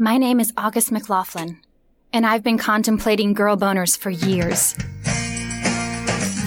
My name is August McLaughlin, and I've been contemplating girl boners for years.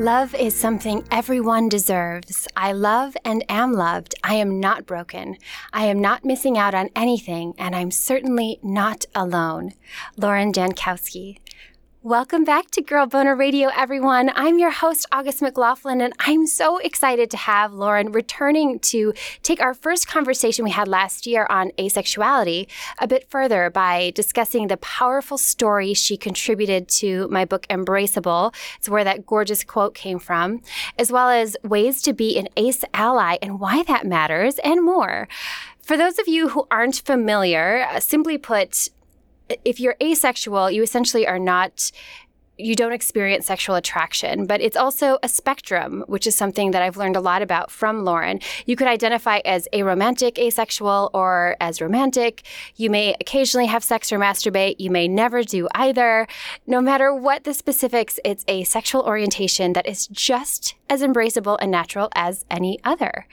Love is something everyone deserves. I love and am loved. I am not broken. I am not missing out on anything, and I'm certainly not alone. Lauren Jankowski. Welcome back to Girl Boner Radio, everyone. I'm your host, August McLaughlin, and I'm so excited to have Lauren returning to take our first conversation we had last year on asexuality a bit further by discussing the powerful story she contributed to my book, Embraceable. It's where that gorgeous quote came from, as well as ways to be an ace ally and why that matters, and more. For those of you who aren't familiar, uh, simply put, if you're asexual, you essentially are not you don't experience sexual attraction, but it's also a spectrum, which is something that I've learned a lot about from Lauren. You could identify as aromantic asexual or as romantic. You may occasionally have sex or masturbate. You may never do either. No matter what the specifics, it's a sexual orientation that is just as embraceable and natural as any other.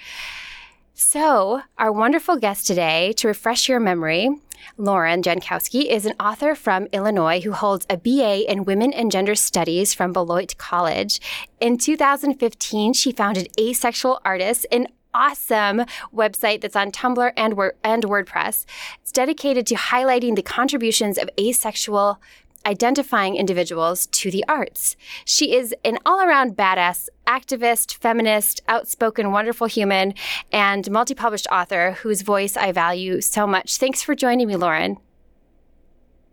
So, our wonderful guest today, to refresh your memory, Lauren Jankowski is an author from Illinois who holds a BA in Women and Gender Studies from Beloit College. In 2015, she founded Asexual Artists, an awesome website that's on Tumblr and, and WordPress. It's dedicated to highlighting the contributions of asexual identifying individuals to the arts. She is an all around badass activist, feminist, outspoken, wonderful human, and multi published author whose voice I value so much. Thanks for joining me, Lauren.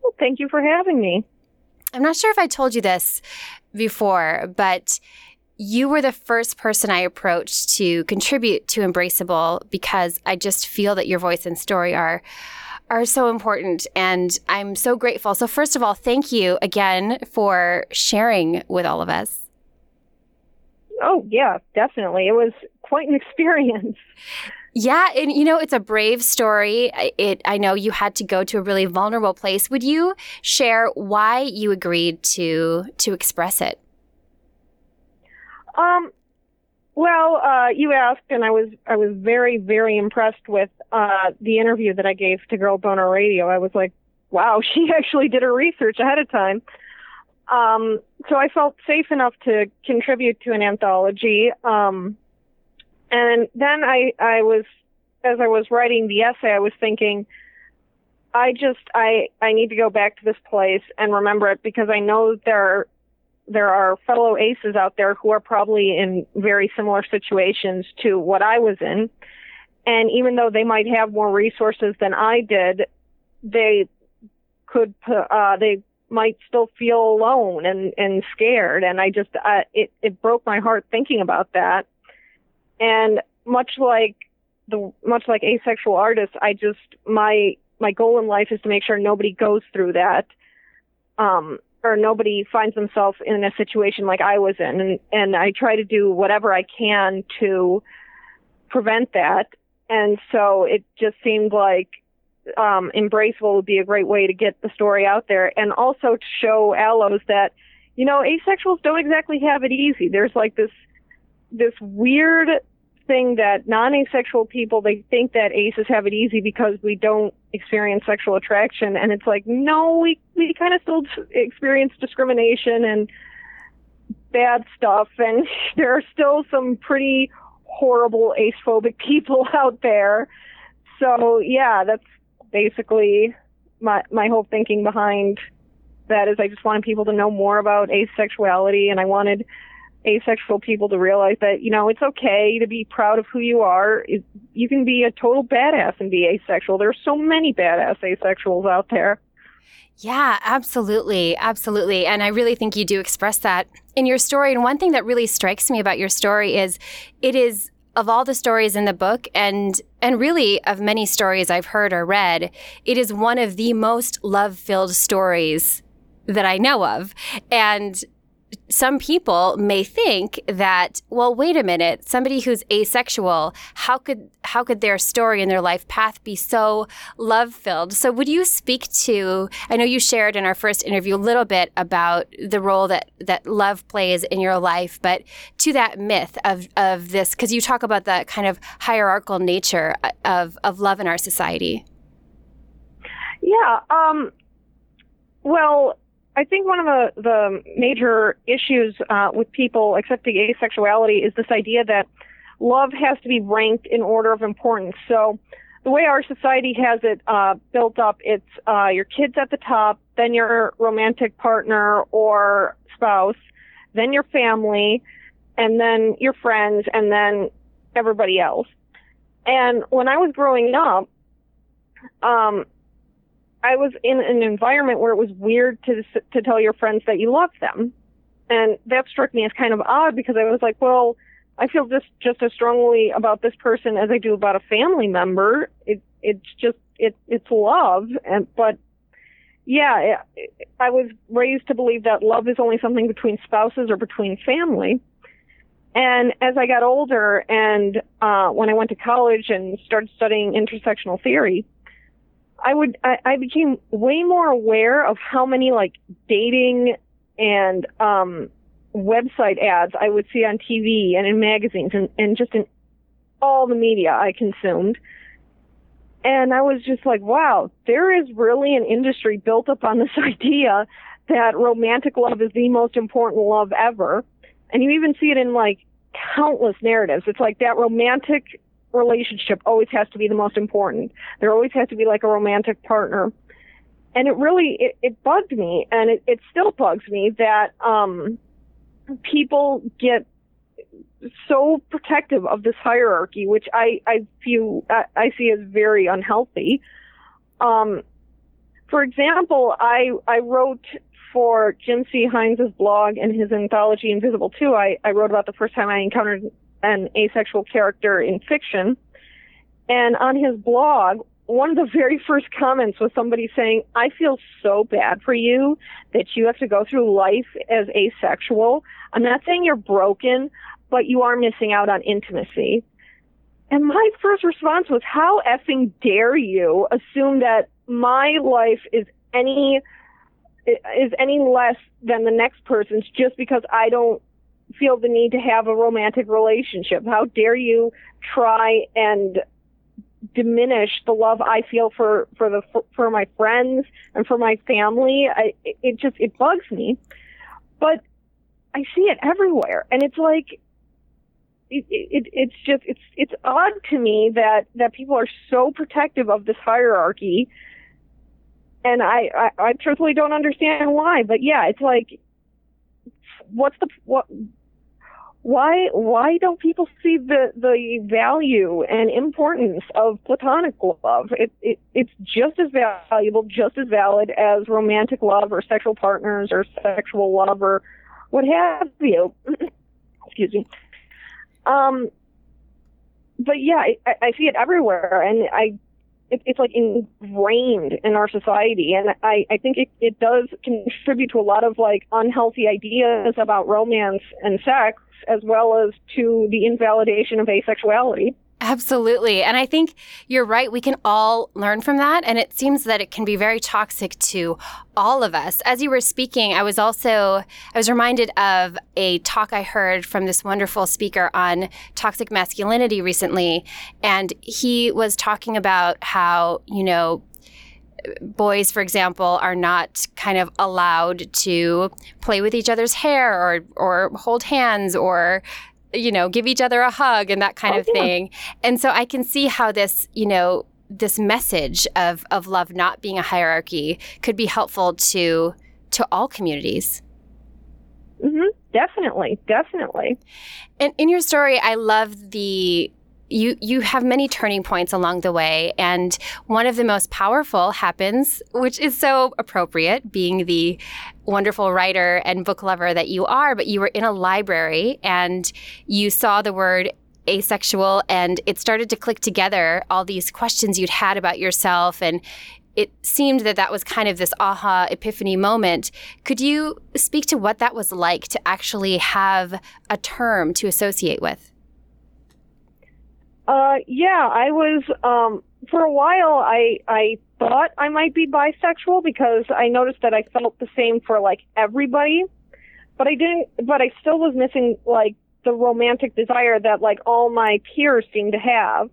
Well, thank you for having me. I'm not sure if I told you this before, but you were the first person I approached to contribute to Embraceable because I just feel that your voice and story are are so important. And I'm so grateful. So, first of all, thank you again for sharing with all of us. Oh, yeah, definitely. It was quite an experience. Yeah, and you know, it's a brave story. It I know you had to go to a really vulnerable place. Would you share why you agreed to to express it? Um well, uh, you asked, and I was I was very very impressed with uh, the interview that I gave to Girl Boner Radio. I was like, wow, she actually did her research ahead of time. Um, so I felt safe enough to contribute to an anthology. Um, and then I I was as I was writing the essay, I was thinking. I just I I need to go back to this place and remember it because I know there there are fellow aces out there who are probably in very similar situations to what I was in. And even though they might have more resources than I did, they could, uh, they might still feel alone and, and scared. And I just, uh, it, it broke my heart thinking about that. And much like the, much like asexual artists, I just, my, my goal in life is to make sure nobody goes through that. Um, or nobody finds themselves in a situation like I was in. And, and I try to do whatever I can to prevent that. And so it just seemed like um, Embraceable would be a great way to get the story out there and also to show allos that, you know, asexuals don't exactly have it easy. There's like this, this weird thing that non-asexual people they think that aces have it easy because we don't experience sexual attraction and it's like no we we kind of still experience discrimination and bad stuff and there are still some pretty horrible acephobic people out there so yeah that's basically my my whole thinking behind that is I just wanted people to know more about asexuality and I wanted asexual people to realize that you know it's okay to be proud of who you are. You can be a total badass and be asexual. There's so many badass asexuals out there. Yeah, absolutely. Absolutely. And I really think you do express that in your story. And one thing that really strikes me about your story is it is of all the stories in the book and and really of many stories I've heard or read, it is one of the most love-filled stories that I know of. And some people may think that well wait a minute somebody who's asexual how could how could their story and their life path be so love filled so would you speak to i know you shared in our first interview a little bit about the role that that love plays in your life but to that myth of of this because you talk about the kind of hierarchical nature of of love in our society. Yeah um well I think one of the, the major issues uh, with people accepting asexuality is this idea that love has to be ranked in order of importance. So the way our society has it uh, built up, it's uh, your kids at the top, then your romantic partner or spouse, then your family, and then your friends, and then everybody else. And when I was growing up, um, I was in an environment where it was weird to to tell your friends that you love them, and that struck me as kind of odd because I was like, well, I feel just just as strongly about this person as I do about a family member. It it's just it it's love, and but yeah, it, I was raised to believe that love is only something between spouses or between family. And as I got older and uh, when I went to college and started studying intersectional theory, I would I, I became way more aware of how many like dating and um website ads I would see on TV and in magazines and, and just in all the media I consumed. And I was just like, wow, there is really an industry built up on this idea that romantic love is the most important love ever. And you even see it in like countless narratives. It's like that romantic relationship always has to be the most important. There always has to be like a romantic partner. And it really, it, it bugged me and it, it still bugs me that, um, people get so protective of this hierarchy, which I, I feel, I, I see as very unhealthy. Um, for example, I, I wrote for Jim C. Hines' blog and his anthology Invisible 2, I, I wrote about the first time I encountered an asexual character in fiction. And on his blog, one of the very first comments was somebody saying, I feel so bad for you that you have to go through life as asexual. I'm not saying you're broken, but you are missing out on intimacy. And my first response was, how effing dare you assume that my life is any is any less than the next person's just because I don't feel the need to have a romantic relationship. How dare you try and diminish the love I feel for for the for, my friends and for my family. I it just it bugs me. But I see it everywhere and it's like it, it, it's just it's it's odd to me that that people are so protective of this hierarchy and I, I I truthfully don't understand why but yeah it's like what's the what why why don't people see the the value and importance of platonic love? It, it it's just as valuable just as valid as romantic love or sexual partners or sexual love or what have you. Excuse me. Um but yeah I, I see it everywhere and i it, it's like ingrained in our society and i i think it, it does contribute to a lot of like unhealthy ideas about romance and sex as well as to the invalidation of asexuality. Absolutely. And I think you're right. We can all learn from that. And it seems that it can be very toxic to all of us. As you were speaking, I was also, I was reminded of a talk I heard from this wonderful speaker on toxic masculinity recently. And he was talking about how, you know, boys, for example, are not kind of allowed to play with each other's hair or or hold hands or you know give each other a hug and that kind oh, of yeah. thing. And so I can see how this you know this message of of love not being a hierarchy could be helpful to to all communities. Mm-hmm. Definitely, definitely. And in your story, I love the you you have many turning points along the way and one of the most powerful happens which is so appropriate being the wonderful writer and book lover that you are but you were in a library and you saw the word asexual and it started to click together all these questions you'd had about yourself and it seemed that that was kind of this aha epiphany moment. Could you speak to what that was like to actually have a term to associate with? Uh, yeah, I was um, for a while. I I thought I might be bisexual because I noticed that I felt the same for like everybody, but I didn't. But I still was missing like the romantic desire that like all my peers seemed to have.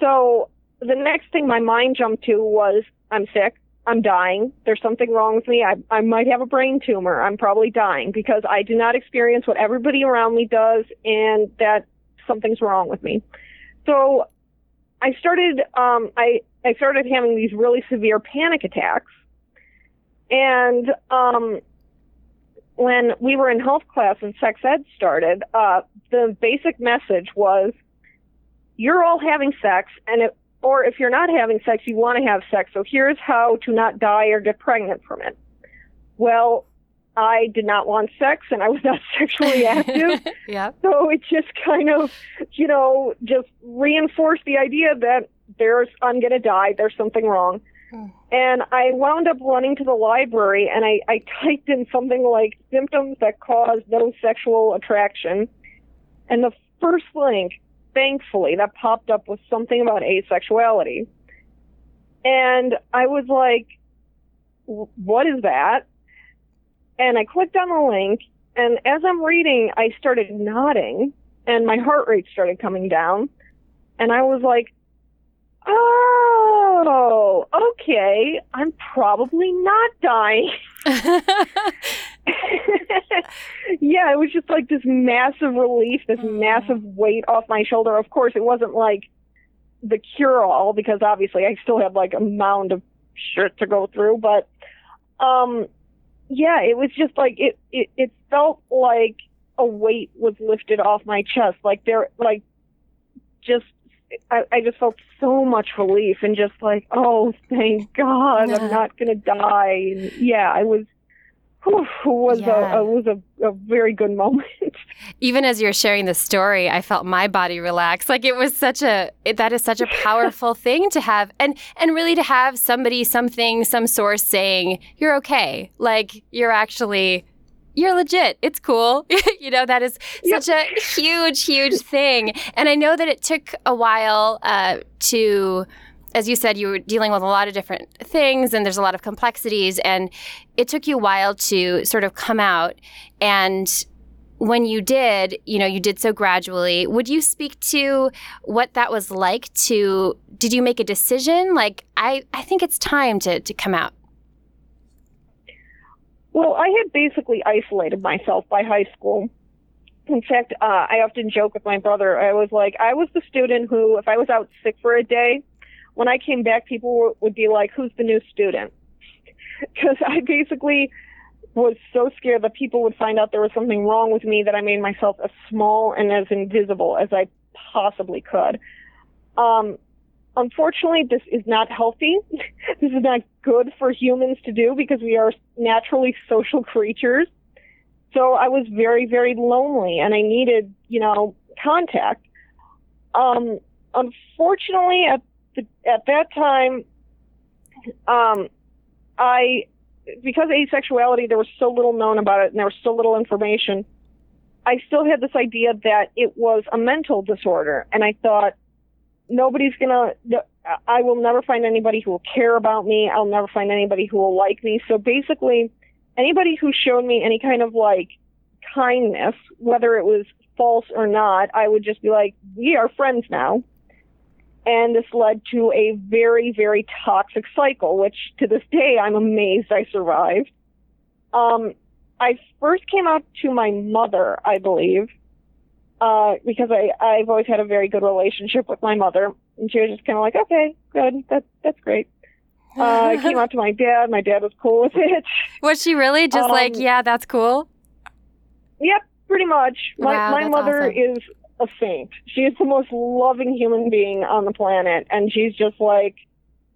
So the next thing my mind jumped to was I'm sick. I'm dying. There's something wrong with me. I, I might have a brain tumor. I'm probably dying because I do not experience what everybody around me does and that something's wrong with me. So I started, um, I, I started having these really severe panic attacks. And, um, when we were in health class and sex ed started, uh, the basic message was, you're all having sex and it, or if you're not having sex, you want to have sex. So here's how to not die or get pregnant from it. Well, I did not want sex and I was not sexually active. yeah. So it just kind of, you know, just reinforced the idea that there's, I'm going to die. There's something wrong. Hmm. And I wound up running to the library and I, I typed in something like symptoms that cause no sexual attraction. And the first link, thankfully, that popped up was something about asexuality. And I was like, what is that? And I clicked on the link, and as I'm reading, I started nodding, and my heart rate started coming down. And I was like, oh, okay, I'm probably not dying. yeah, it was just like this massive relief, this mm. massive weight off my shoulder. Of course, it wasn't like the cure all because obviously I still had like a mound of shit to go through, but um yeah, it was just like it, it it felt like a weight was lifted off my chest. Like there like just I, I just felt so much relief and just like, oh, thank God, I'm not gonna die. And yeah, I was whew, was yeah. a, a, was a, a very good moment. Even as you're sharing the story, I felt my body relax. Like it was such a it, that is such a powerful thing to have, and and really to have somebody, something, some source saying you're okay. Like you're actually you're legit. It's cool. you know, that is such yep. a huge, huge thing. And I know that it took a while uh, to as you said, you were dealing with a lot of different things and there's a lot of complexities. And it took you a while to sort of come out. And when you did, you know, you did so gradually. Would you speak to what that was like to, did you make a decision? Like, I, I think it's time to, to come out. Well, I had basically isolated myself by high school. In fact, uh, I often joke with my brother. I was like, I was the student who, if I was out sick for a day, when I came back, people would be like, "Who's the new student?" Because I basically was so scared that people would find out there was something wrong with me that I made myself as small and as invisible as I possibly could. Um, unfortunately, this is not healthy. this is not good for humans to do because we are naturally social creatures. So I was very, very lonely and I needed, you know, contact. Um, unfortunately, at at that time, um, I because asexuality there was so little known about it and there was so little information. I still had this idea that it was a mental disorder, and I thought nobody's gonna. I will never find anybody who will care about me. I'll never find anybody who will like me. So basically, anybody who showed me any kind of like kindness, whether it was false or not, I would just be like, "We are friends now." And this led to a very, very toxic cycle, which to this day I'm amazed I survived. Um, I first came out to my mother, I believe, uh, because I, I've always had a very good relationship with my mother. And she was just kind of like, okay, good, that, that's great. Uh, I came out to my dad. My dad was cool with it. Was she really just um, like, yeah, that's cool? Yep, pretty much. My, wow, my mother awesome. is a saint. She is the most loving human being on the planet, and she's just like,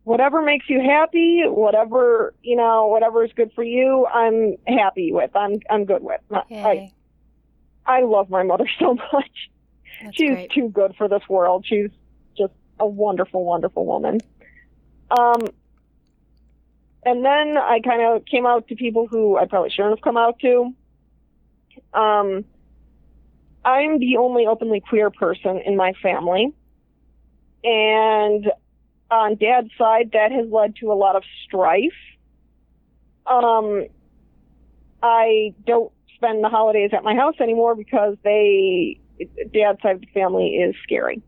whatever makes you happy, whatever you know, whatever is good for you, I'm happy with. I'm I'm good with. I I love my mother so much. That's she's great. too good for this world. She's just a wonderful, wonderful woman. Um, and then I kind of came out to people who I probably shouldn't have come out to. Um, I'm the only openly queer person in my family. And on dad's side, that has led to a lot of strife. Um, I don't spend the holidays at my house anymore because they, dad's side of the family is scary.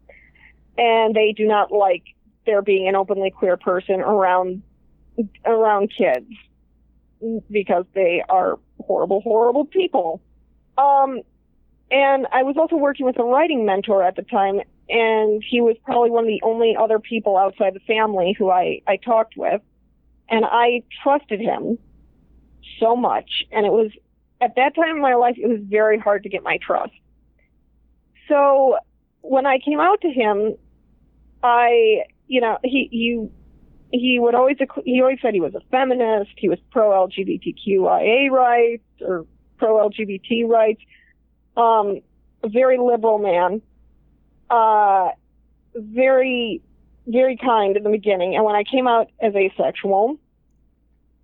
And they do not like there being an openly queer person around, around kids because they are horrible, horrible people. Um, and I was also working with a writing mentor at the time, and he was probably one of the only other people outside the family who I, I talked with. And I trusted him so much. And it was, at that time in my life, it was very hard to get my trust. So when I came out to him, I, you know, he, he, he would always, he always said he was a feminist. He was pro LGBTQIA rights or pro LGBT rights. Um, a very liberal man. Uh, very, very kind in the beginning. And when I came out as asexual,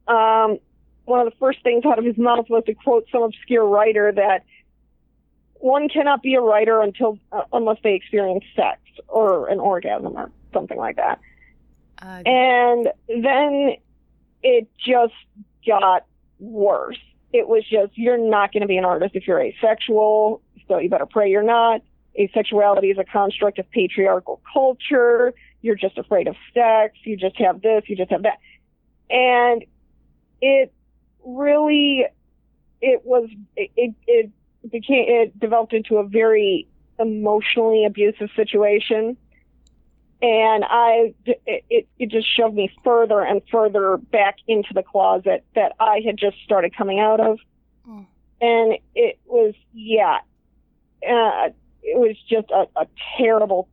um, one of the first things out of his mouth was to quote some obscure writer that one cannot be a writer until uh, unless they experience sex or an orgasm or something like that. Uh, And then it just got worse. It was just, you're not going to be an artist if you're asexual, so you better pray you're not. Asexuality is a construct of patriarchal culture. You're just afraid of sex. You just have this, you just have that. And it really, it was, it, it, became, it developed into a very emotionally abusive situation and I it, it just shoved me further and further back into the closet that I had just started coming out of, Mm. and it was yeah, uh, it was just a, a terrible,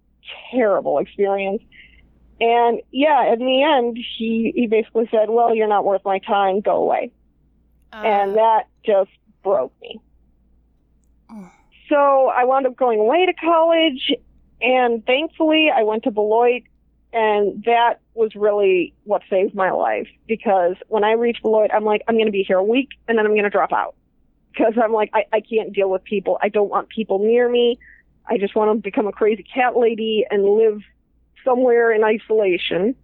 terrible experience. And yeah, in the end, he he basically said, "Well, you're not worth my time. Go away." uh, and that just broke me. Mm. So I wound up going away to college, and thankfully I went to Beloit, and that was really what saved my life because when I reached Beloit, I'm like, I'm going to be here a week, and then I'm going to drop out because I'm like, I, I can't deal with people. I don't want people near me. I just want to become a crazy cat lady and live somewhere in isolation.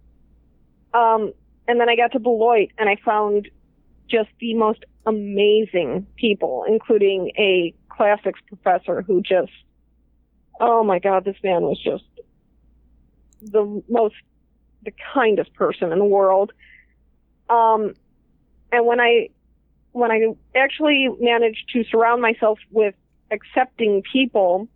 Um, and then I got to Beloit, and I found just the most amazing people, including a classics professor who just, oh my God, this man was just the most, the kindest person in the world. Um, and when I, when I actually managed to surround myself with accepting people,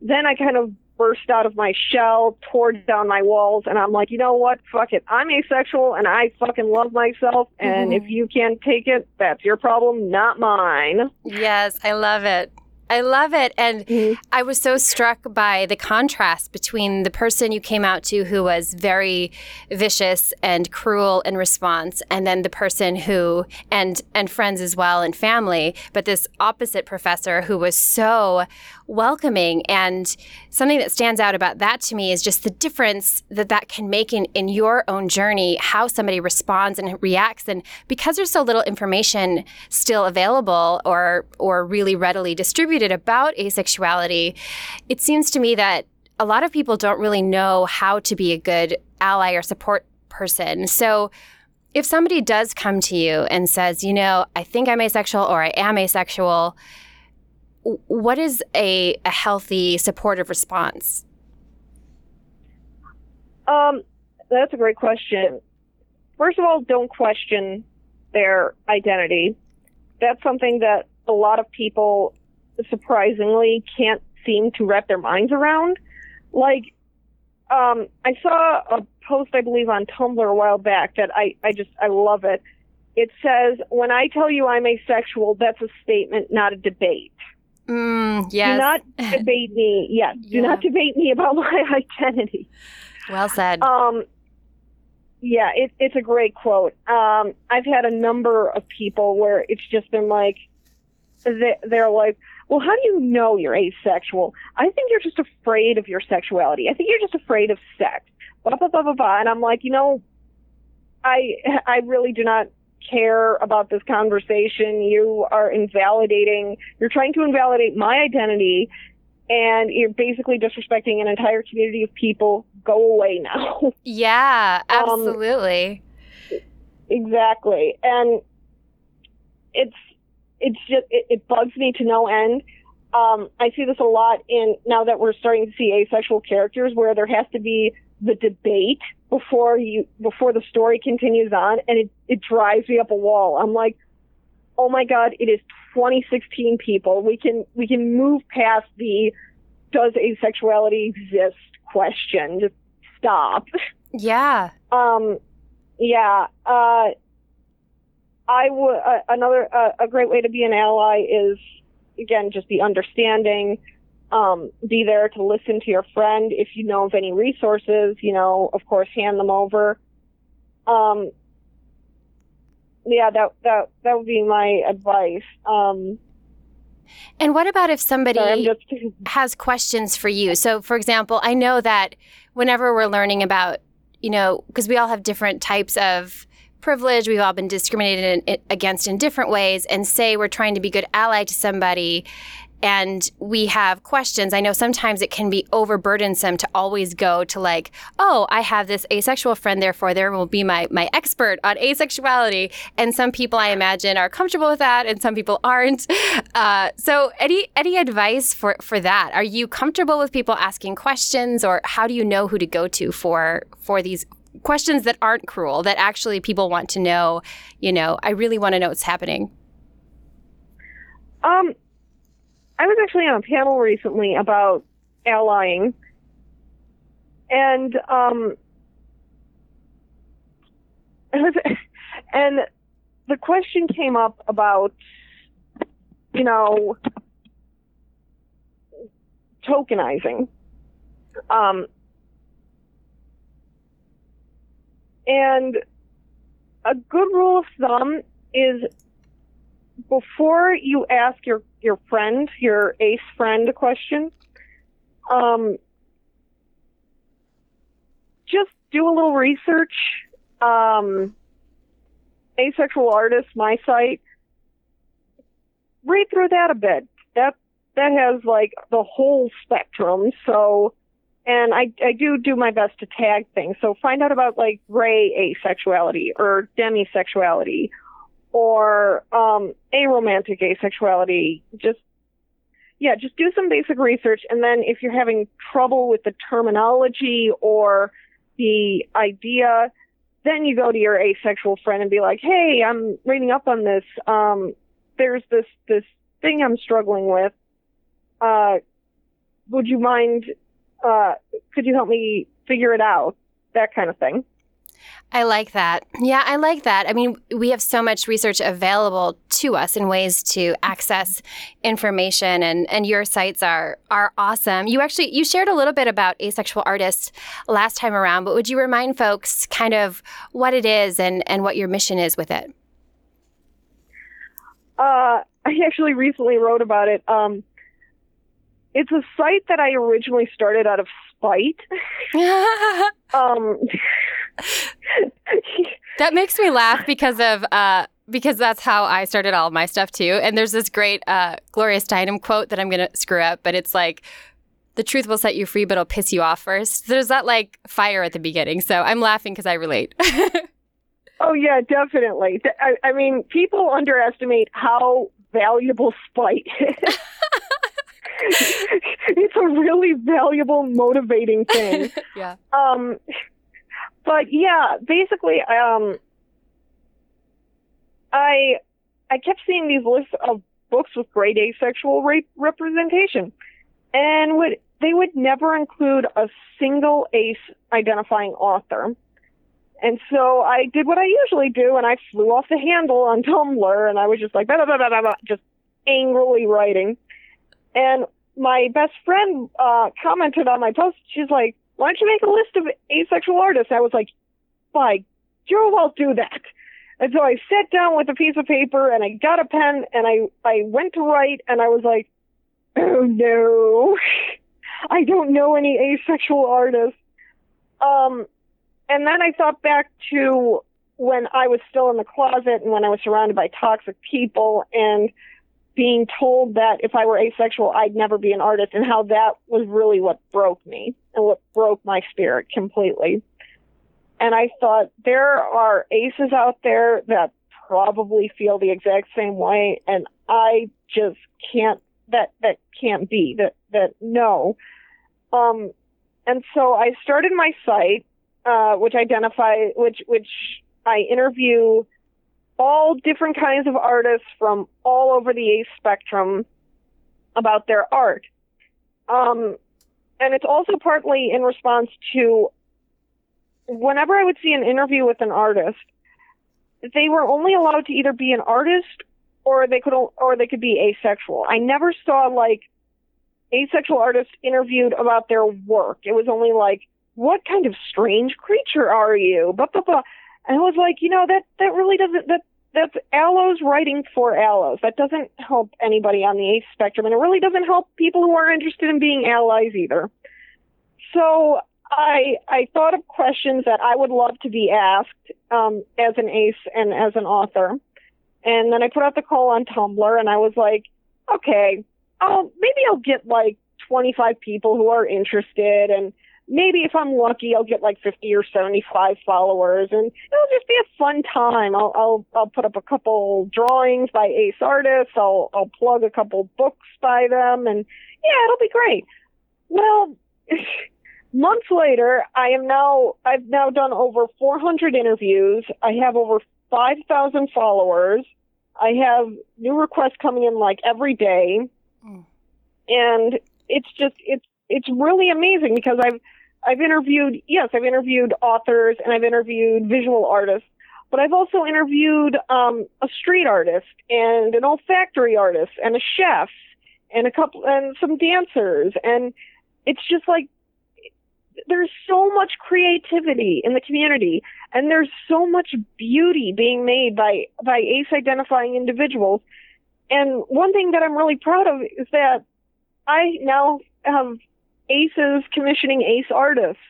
then I kind of burst out of my shell, tore down my walls, and I'm like, you know what? Fuck it. I'm asexual and I fucking love myself. And Mhm. if you can't take it, that's your problem, not mine. yes, I love it. I love it. And Mhm. I was so struck by the contrast between the person you came out to who was very vicious and cruel in response, and then the person who, and and friends as well and family, but this opposite professor who was so welcoming. And something that stands out about that to me is just the difference that that can make in, in your own journey, how somebody responds and reacts. And because there's so little information still available or or really readily distributed about asexuality, it seems to me that a lot of people don't really know how to be a good ally or support person. So if somebody does come to you and says, you know, I think I'm asexual or I am asexual, what is a, a healthy supportive response? Um, that's a great question. First of all, don't question their identity. That's something that a lot of people surprisingly can't seem to wrap their minds around. Like, um, I saw a post, I believe, on Tumblr a while back that I, I just, I love it. It says, when I tell you I'm asexual, that's a statement, not a debate. Mm, yes. Do not debate me. Yes. Do not debate me about my identity. well said. Um, yeah, it, it's a great quote. Um, I've had a number of people where it's just been like, they, they're like, well, how do you know you're asexual? I think you're just afraid of your sexuality. I think you're just afraid of sex. Blah blah blah blah blah. And I'm like, you know, I I really do not care about this conversation. You are invalidating. You're trying to invalidate my identity, and you're basically disrespecting an entire community of people. Go away now. Yeah, um, absolutely. Um, exactly, and it's it's just it, it bugs me to no end. Um, I see this a lot in now that we're starting to see asexual characters where there has to be the debate before you before the story continues on and it, it drives me up a wall. I'm like, oh my god, it is 2016 people. We can we can move past the does asexuality exist question. Just stop. Yeah. Um yeah, uh I would uh, another uh, a great way to be an ally is again just be understanding um, be there to listen to your friend. If you know of any resources, you know, of course, hand them over. Um, yeah, that that that would be my advice. Um, and what about if somebody sorry, just... has questions for you? So, for example, I know that whenever we're learning about, you know, because we all have different types of privilege, we've all been discriminated in, against in different ways, and say we're trying to be good ally to somebody, and we have questions, I know sometimes it can be overburdensome to always go to like, oh, I have this asexual friend, therefore there will be my my expert on asexuality. And some people I imagine are comfortable with that, and some people aren't. Uh, so, any any advice for for that? Are you comfortable with people asking questions, or how do you know who to go to for for these questions that aren't cruel, that actually people want to know? You know, I really want to know what's happening. Um, I was actually on a panel recently about allying, and um, and the question came up about, you know, tokenizing. Um, and a good rule of thumb is before you ask your your friend, your ace friend, a question, um, just do a little research. Um, asexual artist, my site. Read through that a bit. That that has like the whole spectrum. So, and I I do do my best to tag things. So find out about like gray asexuality or demisexuality or um, aromantic asexuality. Just yeah, just do some basic research, and then if you're having trouble with the terminology or the idea, then you go to your asexual friend and be like, "Hey, I'm reading up on this. Um, there's this this thing I'm struggling with. Uh, would you mind? Uh, could you help me figure it out? That kind of thing." I like that. Yeah, I like that. I mean, we have so much research available to us in ways to access information and and your sites are are awesome. You actually you shared a little bit about asexual artists last time around, but would you remind folks kind of what it is and and what your mission is with it? Uh, I actually recently wrote about it. Um, it's a site that I originally started out of spite. um, that makes me laugh because of uh, because that's how I started all my stuff too. And there's this great uh, Gloria Steinem quote that I'm gonna screw up, but it's like. The truth will set you free, but it'll piss you off first. There's that like fire at the beginning. So I'm laughing because I relate. oh, yeah, definitely. I, I mean, people underestimate how valuable spite is. it's a really valuable, motivating thing. yeah. Um, but yeah, basically, um, I I kept seeing these lists of books with great asexual rape representation, and would they would never include a single ace identifying author. And so I did what I usually do, and I flew off the handle on Tumblr, and I was just like, blah, blah, blah, blah, blah, just angrily writing. And my best friend uh, commented on my post. She's like, "Why don't you make a list of asexual artists?" I was like, "By Joe, I'll do that." And so I sat down with a piece of paper and I got a pen and I I went to write and I was like, oh no, I don't know any asexual artists. Um, and then I thought back to when I was still in the closet and when I was surrounded by toxic people and being told that if I were asexual, I'd never be an artist, and how that was really what broke me and what broke my spirit completely. And I thought there are aces out there that probably feel the exact same way, and I just can't. That that can't be. That that no. Um, and so I started my site, uh, which identify which which I interview all different kinds of artists from all over the ace spectrum about their art. Um, and it's also partly in response to whenever I would see an interview with an artist, they were only allowed to either be an artist or they could or they could be asexual. I never saw like asexual artists interviewed about their work. It was only like, what kind of strange creature are you? Blah blah blah. And I was like, you know, that that really doesn't that that's allos writing for allos. That doesn't help anybody on the ace spectrum, and it really doesn't help people who are interested in being allies either. So I I thought of questions that I would love to be asked um, as an ace and as an author, and then I put out the call on Tumblr, and I was like, okay, I'll maybe I'll get like 25 people who are interested, and maybe if I'm lucky, I'll get like 50 or 75 followers, and it'll just be a fun time. I'll I'll I'll put up a couple drawings by ace artists. I'll I'll plug a couple books by them, and yeah, it'll be great. Well. months later, I am now I've now done over 400 interviews. I have over 5,000 followers. I have new requests coming in like every day. Mm. And it's just it's it's really amazing because I've I've interviewed, yes, I've interviewed authors and I've interviewed visual artists, but I've also interviewed um, a street artist and an olfactory artist and a chef and a couple and some dancers. And it's just like there's so much creativity in the community and there's so much beauty being made by by ace identifying individuals. And one thing that I'm really proud of is that I now have aces commissioning ace artists.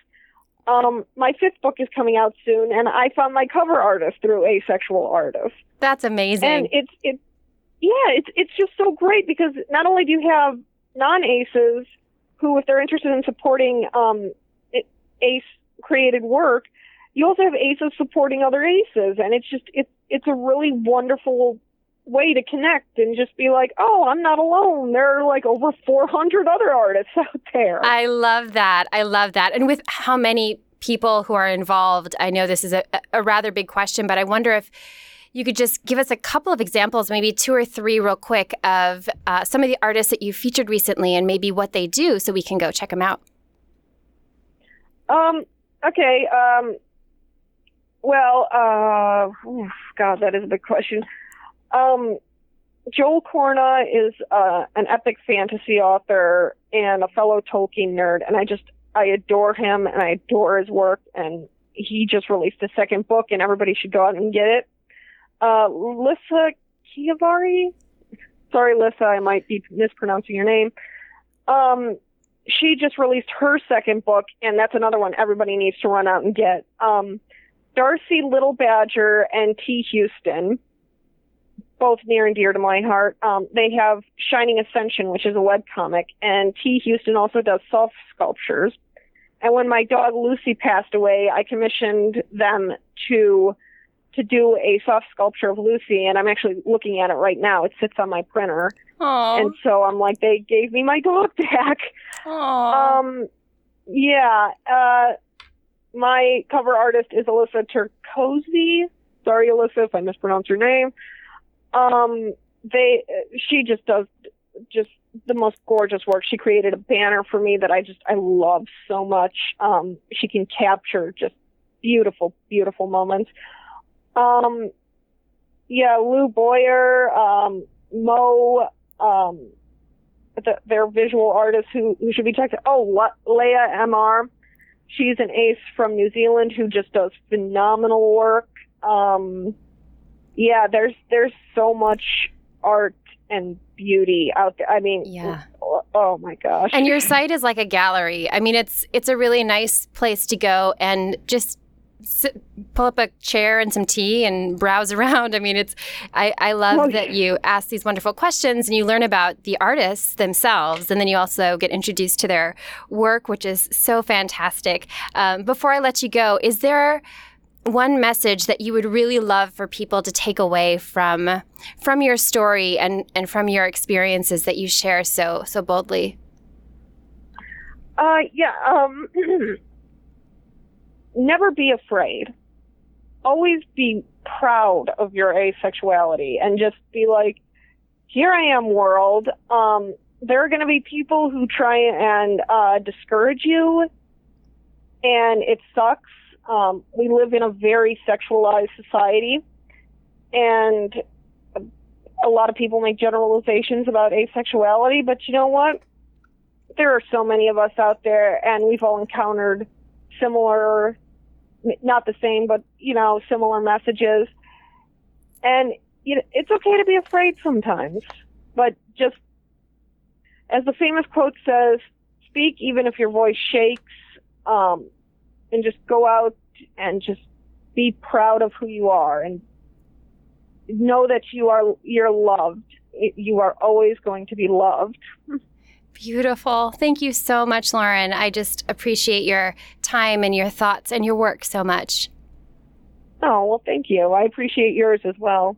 Um, my fifth book is coming out soon, and I found my cover artist through asexual artists. That's amazing. And it's it's yeah, it's it's just so great because not only do you have non aces who, if they're interested in supporting um, ace created work, you also have aces supporting other aces, and it's just it's it's a really wonderful way to connect and just be like, oh, I'm not alone. There are like over 400 other artists out there. I love that. I love that. And with how many people who are involved, I know this is a, a rather big question, but I wonder if you could just give us a couple of examples, maybe two or three, real quick, of uh, some of the artists that you featured recently and maybe what they do so we can go check them out. Um, okay. Um, well, uh, God, that is a big question. Um, Joel Cornah is uh, an epic fantasy author and a fellow Tolkien nerd, and I just I adore him and I adore his work. And he just released a second book, and everybody should go out and get it. Uh, Lyssa Chiavari, sorry, Lyssa, I might be mispronouncing your name. Um, she just released her second book, and that's another one everybody needs to run out and get. Um, Darcie Little Badger and T. Houston both near and dear to my heart. Um, they have Shining Ascension, which is a web comic, and T. Houston also does soft sculptures. And when my dog Lucy passed away, I commissioned them to to do a soft sculpture of Lucy, and I'm actually looking at it right now. It sits on my printer, Aww. and so I'm like, they gave me my dog back. Aww. Um, yeah. Uh, my cover artist is Alyssa Turcosi. Sorry, Alyssa, if I mispronounce your name. Um, they, she just does just the most gorgeous work. She created a banner for me that I just, I love so much. Um, she can capture just beautiful, beautiful moments. Um, yeah, Lou Boyer, um, Mo, um, the, their visual artists who, who should be checked. Oh, Le- Leah Mr. She's an ace from New Zealand who just does phenomenal work. Um, yeah, there's there's so much art and beauty out there. I mean, Yeah. oh, oh my gosh. And your site is like a gallery. I mean, it's it's a really nice place to go and just sit, pull up a chair and some tea and browse around. I mean, it's I, I love Oh, that you ask these wonderful questions and you learn about the artists themselves, and then you also get introduced to their work, which is so fantastic. Um, before I let you go, is there one message that you would really love for people to take away from from your story and and from your experiences that you share so so boldly? Uh, yeah. Um, never be afraid. Always be proud of your asexuality and just be like, here I am, world. Um, there are going to be people who try and uh, discourage you, and it sucks. Um, we live in a very sexualized society, and a lot of people make generalizations about asexuality, but you know what? there are so many of us out there, and we've all encountered similar, not the same, but you know, similar messages. And you know, it's okay to be afraid sometimes, but just as the famous quote says, speak even if your voice shakes, um, and just go out and just be proud of who you are and know that you are you're loved. You are always going to be loved. Beautiful. Thank you so much, Lauren. I just appreciate your time and your thoughts and your work so much. Oh, well, thank you. I appreciate yours as well.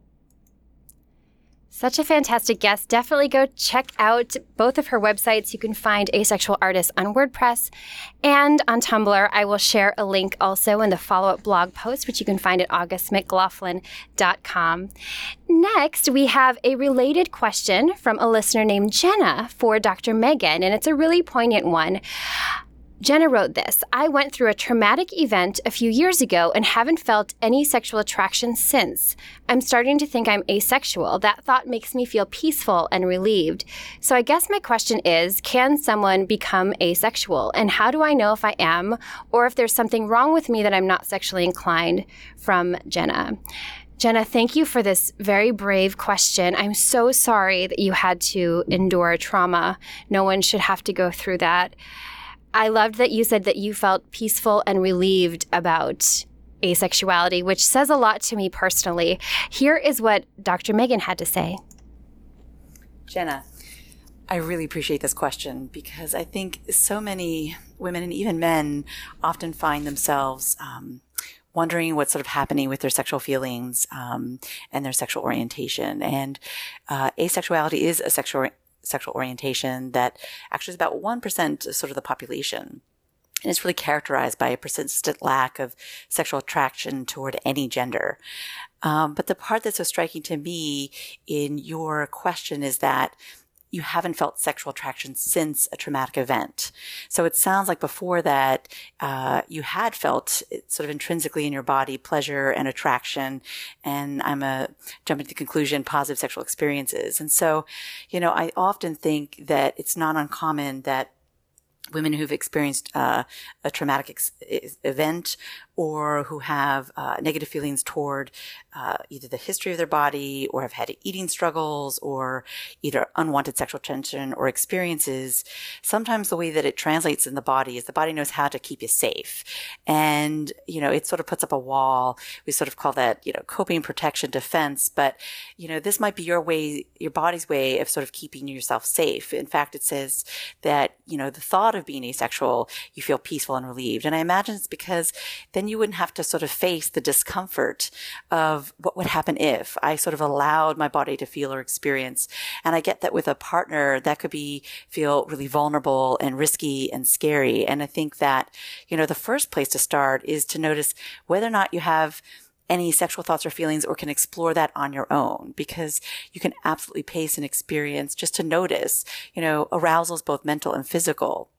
Such a fantastic guest. Definitely go check out both of her websites. You can find Asexual Artists on WordPress and on Tumblr. I will share a link also in the follow up blog post, which you can find at augustmclaughlin.com. Next, we have a related question from a listener named Jenna for Dr. Megan, and it's a really poignant one. Jenna wrote this I went through a traumatic event a few years ago and haven't felt any sexual attraction since. I'm starting to think I'm asexual. That thought makes me feel peaceful and relieved. So I guess my question is can someone become asexual? And how do I know if I am or if there's something wrong with me that I'm not sexually inclined? From Jenna. Jenna, thank you for this very brave question. I'm so sorry that you had to endure trauma. No one should have to go through that. I loved that you said that you felt peaceful and relieved about asexuality, which says a lot to me personally. Here is what Dr. Megan had to say. Jenna, I really appreciate this question because I think so many women and even men often find themselves um, wondering what's sort of happening with their sexual feelings um, and their sexual orientation. And uh, asexuality is a sexual sexual orientation that actually is about 1% of sort of the population. And it's really characterized by a persistent lack of sexual attraction toward any gender. Um, but the part that's so striking to me in your question is that you haven't felt sexual attraction since a traumatic event. So it sounds like before that, uh, you had felt sort of intrinsically in your body pleasure and attraction. And I'm a jumping to the conclusion, positive sexual experiences. And so, you know, I often think that it's not uncommon that women who've experienced uh, a traumatic ex- event or who have uh, negative feelings toward uh, either the history of their body or have had eating struggles or either unwanted sexual tension or experiences, sometimes the way that it translates in the body is the body knows how to keep you safe. And, you know, it sort of puts up a wall. We sort of call that, you know, coping, protection, defense. But, you know, this might be your way, your body's way of sort of keeping yourself safe. In fact, it says that, you know, the thought of being asexual, you feel peaceful and relieved. And I imagine it's because then you wouldn't have to sort of face the discomfort of what would happen if I sort of allowed my body to feel or experience. And I get that with a partner, that could be feel really vulnerable and risky and scary. And I think that, you know, the first place to start is to notice whether or not you have any sexual thoughts or feelings or can explore that on your own because you can absolutely pace an experience just to notice, you know, arousal is both mental and physical.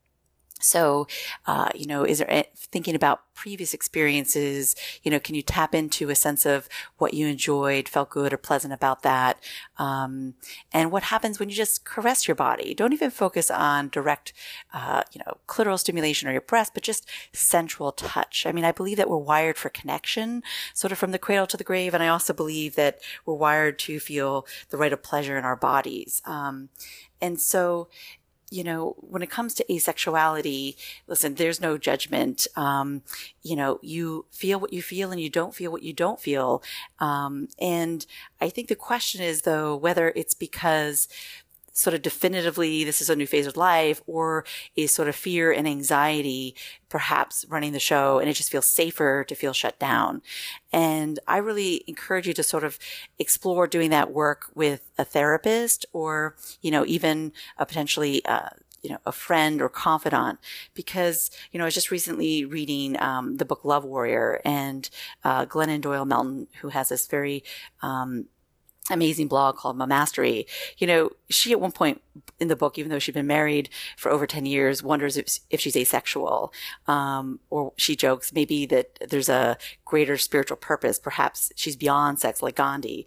So, uh, you know, is there thinking about previous experiences? You know, can you tap into a sense of what you enjoyed, felt good or pleasant about that? Um, and what happens when you just caress your body? Don't even focus on direct, uh, you know, clitoral stimulation or your breast, but just sensual touch. I mean, I believe that we're wired for connection, sort of from the cradle to the grave. And I also believe that we're wired to feel the right of pleasure in our bodies. Um, and so you know, when it comes to asexuality, listen, there's no judgment. Um, you know, you feel what you feel and you don't feel what you don't feel. Um, and I think the question is though, whether it's because sort of definitively this is a new phase of life or is sort of fear and anxiety perhaps running the show and it just feels safer to feel shut down. And I really encourage you to sort of explore doing that work with a therapist or, you know, even a potentially, uh, you know, a friend or confidant, because, you know, I was just recently reading um, the book Love Warrior and uh, Glennon Doyle Melton, who has this very um, amazing blog called Momastery. You know, she at one point in the book, even though she'd been married for over 10 years, wonders if, if she's asexual. Um, or she jokes maybe that there's a greater spiritual purpose. Perhaps she's beyond sex like Gandhi.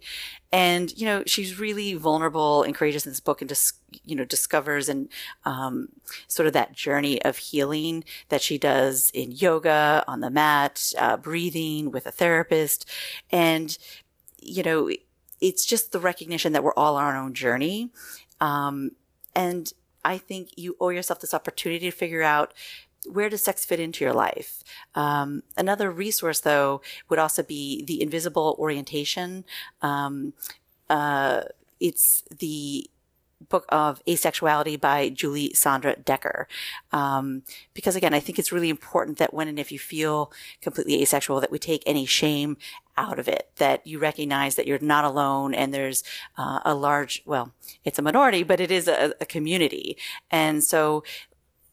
And, you know, she's really vulnerable and courageous in this book and just, you know, discovers and, um, sort of that journey of healing that she does in yoga, on the mat, uh, breathing with a therapist. And, you know, it's just the recognition that we're all on our own journey. Um, and I think you owe yourself this opportunity to figure out where does sex fit into your life? Um, another resource, though, would also be the invisible orientation. Um, uh, it's the book of asexuality by Julie Sondra Decker. Um, because again, I think it's really important that when and if you feel completely asexual, that we take any shame out of it, that you recognize that you're not alone and there's uh, a large, well, it's a minority, but it is a, a community. And so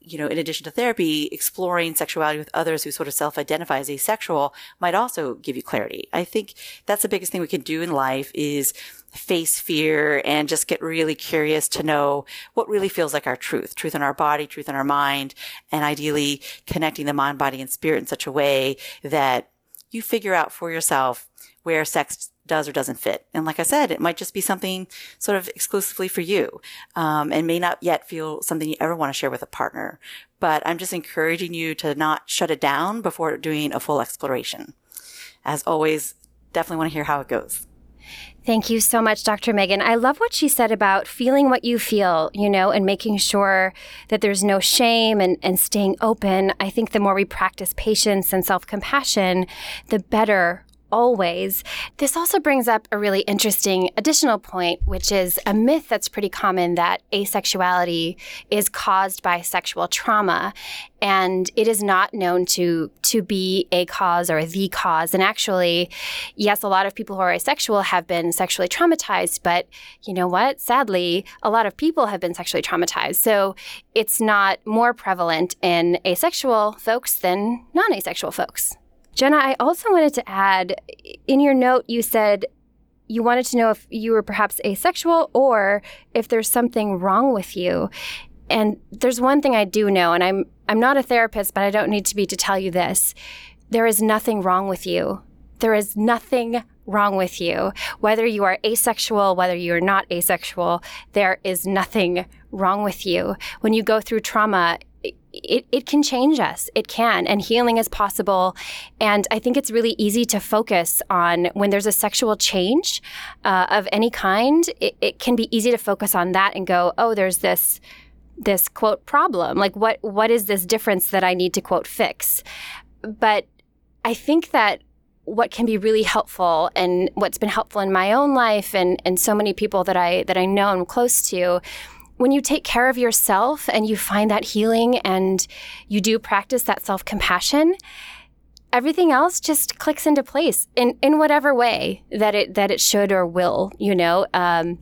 you know, in addition to therapy, exploring sexuality with others who sort of self-identify as asexual might also give you clarity. I think that's the biggest thing we can do in life is face fear and just get really curious to know what really feels like our truth, truth in our body, truth in our mind, and ideally connecting the mind, body, and spirit in such a way that you figure out for yourself where sex does or doesn't fit. And like I said, it might just be something sort of exclusively for you, um, and may not yet feel something you ever want to share with a partner. But I'm just encouraging you to not shut it down before doing a full exploration. As always, definitely want to hear how it goes. Thank you so much, Dr. Megan. I love what she said about feeling what you feel, you know, and making sure that there's no shame and, and staying open. I think the more we practice patience and self compassion, the better always. This also brings up a really interesting additional point, which is a myth that's pretty common that asexuality is caused by sexual trauma. And it is not known to, to be a cause or the cause. And actually, yes, a lot of people who are asexual have been sexually traumatized, but you know what? Sadly, a lot of people have been sexually traumatized. So it's not more prevalent in asexual folks than non asexual folks. Jenna, I also wanted to add in your note, you said you wanted to know if you were perhaps asexual or if there's something wrong with you. And there's one thing I do know, and I'm I'm not a therapist, but I don't need to be to tell you this. There is nothing wrong with you. There is nothing wrong with you. Whether you are asexual, whether you are not asexual, there is nothing wrong with you. When you go through trauma, it, it can change us. It can. And healing is possible. And I think it's really easy to focus on when there's a sexual change uh, of any kind, it, it can be easy to focus on that and go, oh, there's this this quote problem like what what is this difference that i need to quote fix but i think that what can be really helpful and what's been helpful in my own life and and so many people that i that i know and close to when you take care of yourself and you find that healing and you do practice that self compassion, everything else just clicks into place in, in whatever way that it that it should or will. You know, um,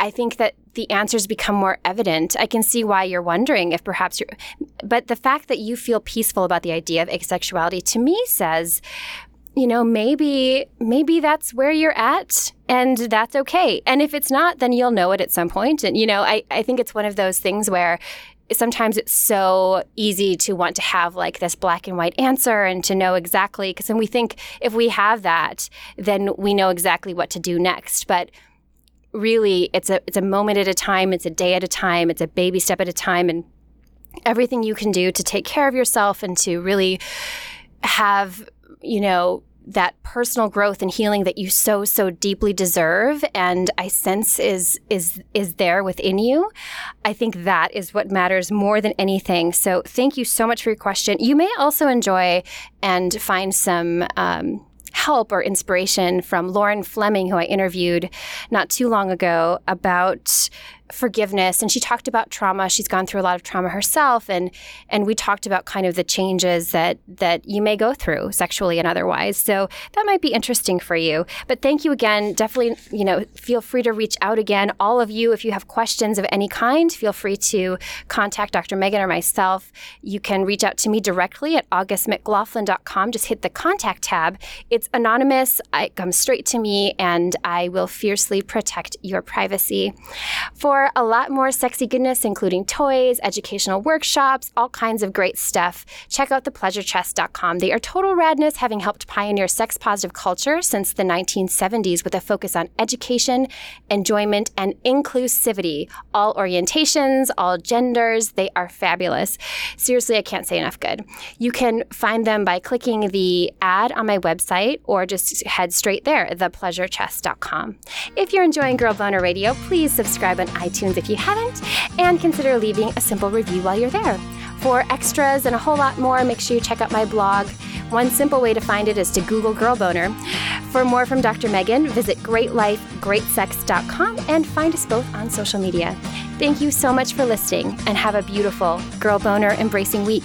I think that the answers become more evident. I can see why you're wondering if perhaps you're, but the fact that you feel peaceful about the idea of asexuality to me says you know, maybe maybe that's where you're at and that's okay. And if it's not, then you'll know it at some point. And you know, I, I think it's one of those things where sometimes it's so easy to want to have like this black and white answer and to know exactly because then we think if we have that then we know exactly what to do next but really it's a it's a moment at a time it's a day at a time it's a baby step at a time and everything you can do to take care of yourself and to really have you know that personal growth and healing that you so so deeply deserve and I sense is is is there within you. I think that is what matters more than anything. So thank you so much for your question. You may also enjoy and find some um, help or inspiration from Lauren Fleming, who I interviewed not too long ago about forgiveness and she talked about trauma. She's gone through a lot of trauma herself and and we talked about kind of the changes that that you may go through sexually and otherwise. So that might be interesting for you. But thank you again. Definitely you know feel free to reach out again. All of you if you have questions of any kind feel free to contact dr megan or myself. You can reach out to me directly at augustmclaughlin.com just hit the contact tab. It's anonymous. It comes straight to me and i will fiercely protect your privacy. For for a lot more sexy goodness, including toys, educational workshops, all kinds of great stuff, check out thepleasurechest.com. They are total radness, having helped pioneer sex positive culture since the 1970s with a focus on education, enjoyment, and inclusivity. All orientations, all genders, they are fabulous. Seriously, I can't say enough good. You can find them by clicking the ad on my website or just head straight there, thepleasurechest.com. If you're enjoying Girl Boner Radio, please subscribe on iTunes if you haven't, and consider leaving a simple review while you're there. For extras and a whole lot more, make sure you check out my blog. One simple way to find it is to Google Girl Boner. For more from Dr. Megan, visit greatlifegreatsex.com and find us both on social media. Thank you so much for listening and have a beautiful Girl Boner embracing week.